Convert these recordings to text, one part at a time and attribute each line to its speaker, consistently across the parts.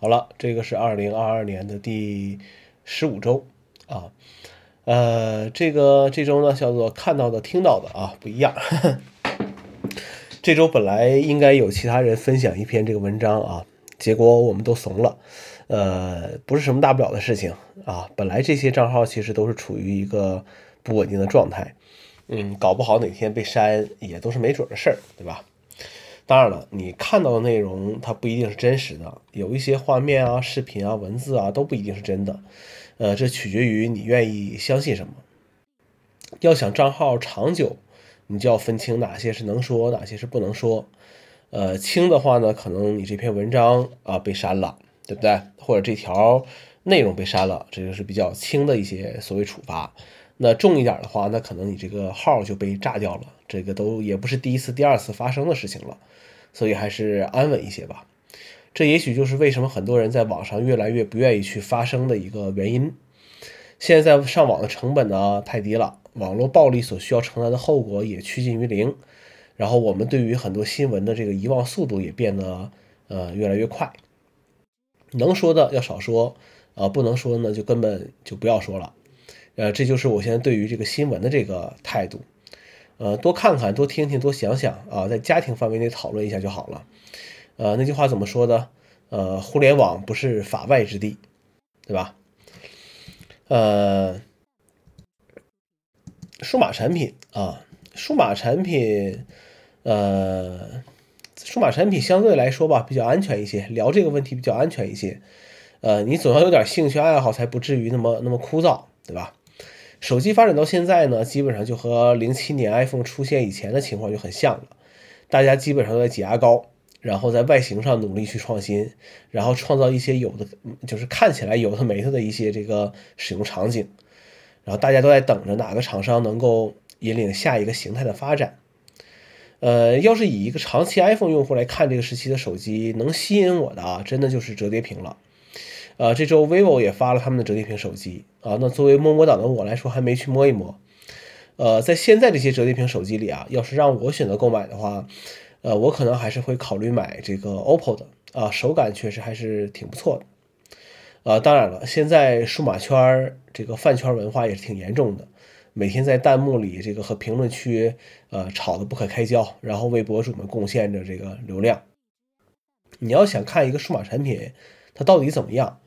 Speaker 1: 好了，这个是二零二二年的第十五周啊，呃，这个这周呢叫做看到的、听到的啊不一样。这周本来应该有其他人分享一篇这个文章啊，结果我们都怂了。呃，不是什么大不了的事情啊。本来这些账号其实都是处于一个不稳定的状态，嗯，搞不好哪天被删也都是没准的事儿，对吧？当然了，你看到的内容它不一定是真实的，有一些画面啊、视频啊、文字啊都不一定是真的。呃，这取决于你愿意相信什么。要想账号长久。你就要分清哪些是能说，哪些是不能说。呃，轻的话呢，可能你这篇文章啊被删了，对不对？或者这条内容被删了，这就是比较轻的一些所谓处罚。那重一点的话，那可能你这个号就被炸掉了，这个都也不是第一次、第二次发生的事情了，所以还是安稳一些吧。这也许就是为什么很多人在网上越来越不愿意去发声的一个原因。现在上网的成本呢太低了。网络暴力所需要承担的后果也趋近于零，然后我们对于很多新闻的这个遗忘速度也变得呃越来越快，能说的要少说，啊不能说呢就根本就不要说了，呃这就是我现在对于这个新闻的这个态度，呃多看看多听听多想想啊在家庭范围内讨论一下就好了，呃那句话怎么说的？呃互联网不是法外之地，对吧？呃。数码产品啊，数码产品，呃，数码产品相对来说吧比较安全一些，聊这个问题比较安全一些。呃，你总要有点兴趣爱好，才不至于那么那么枯燥，对吧？手机发展到现在呢，基本上就和零七年 iPhone 出现以前的情况就很像了。大家基本上都在挤牙膏，然后在外形上努力去创新，然后创造一些有的就是看起来有的没的的一些这个使用场景。然后大家都在等着哪个厂商能够引领下一个形态的发展。呃，要是以一个长期 iPhone 用户来看，这个时期的手机能吸引我的啊，真的就是折叠屏了。呃，这周 vivo 也发了他们的折叠屏手机啊。那作为摸摸党的我来说，还没去摸一摸。呃，在现在这些折叠屏手机里啊，要是让我选择购买的话，呃，我可能还是会考虑买这个 OPPO 的啊，手感确实还是挺不错的。啊，当然了，现在数码圈儿这个饭圈文化也是挺严重的，每天在弹幕里这个和评论区呃吵得不可开交，然后为博主们贡献着这个流量。你要想看一个数码产品它到底怎么样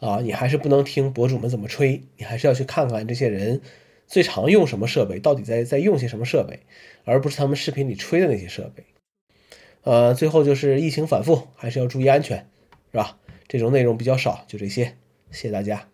Speaker 1: 啊，你还是不能听博主们怎么吹，你还是要去看看这些人最常用什么设备，到底在在用些什么设备，而不是他们视频里吹的那些设备。呃，最后就是疫情反复，还是要注意安全，是吧？这种内容比较少，就这些，谢谢大家。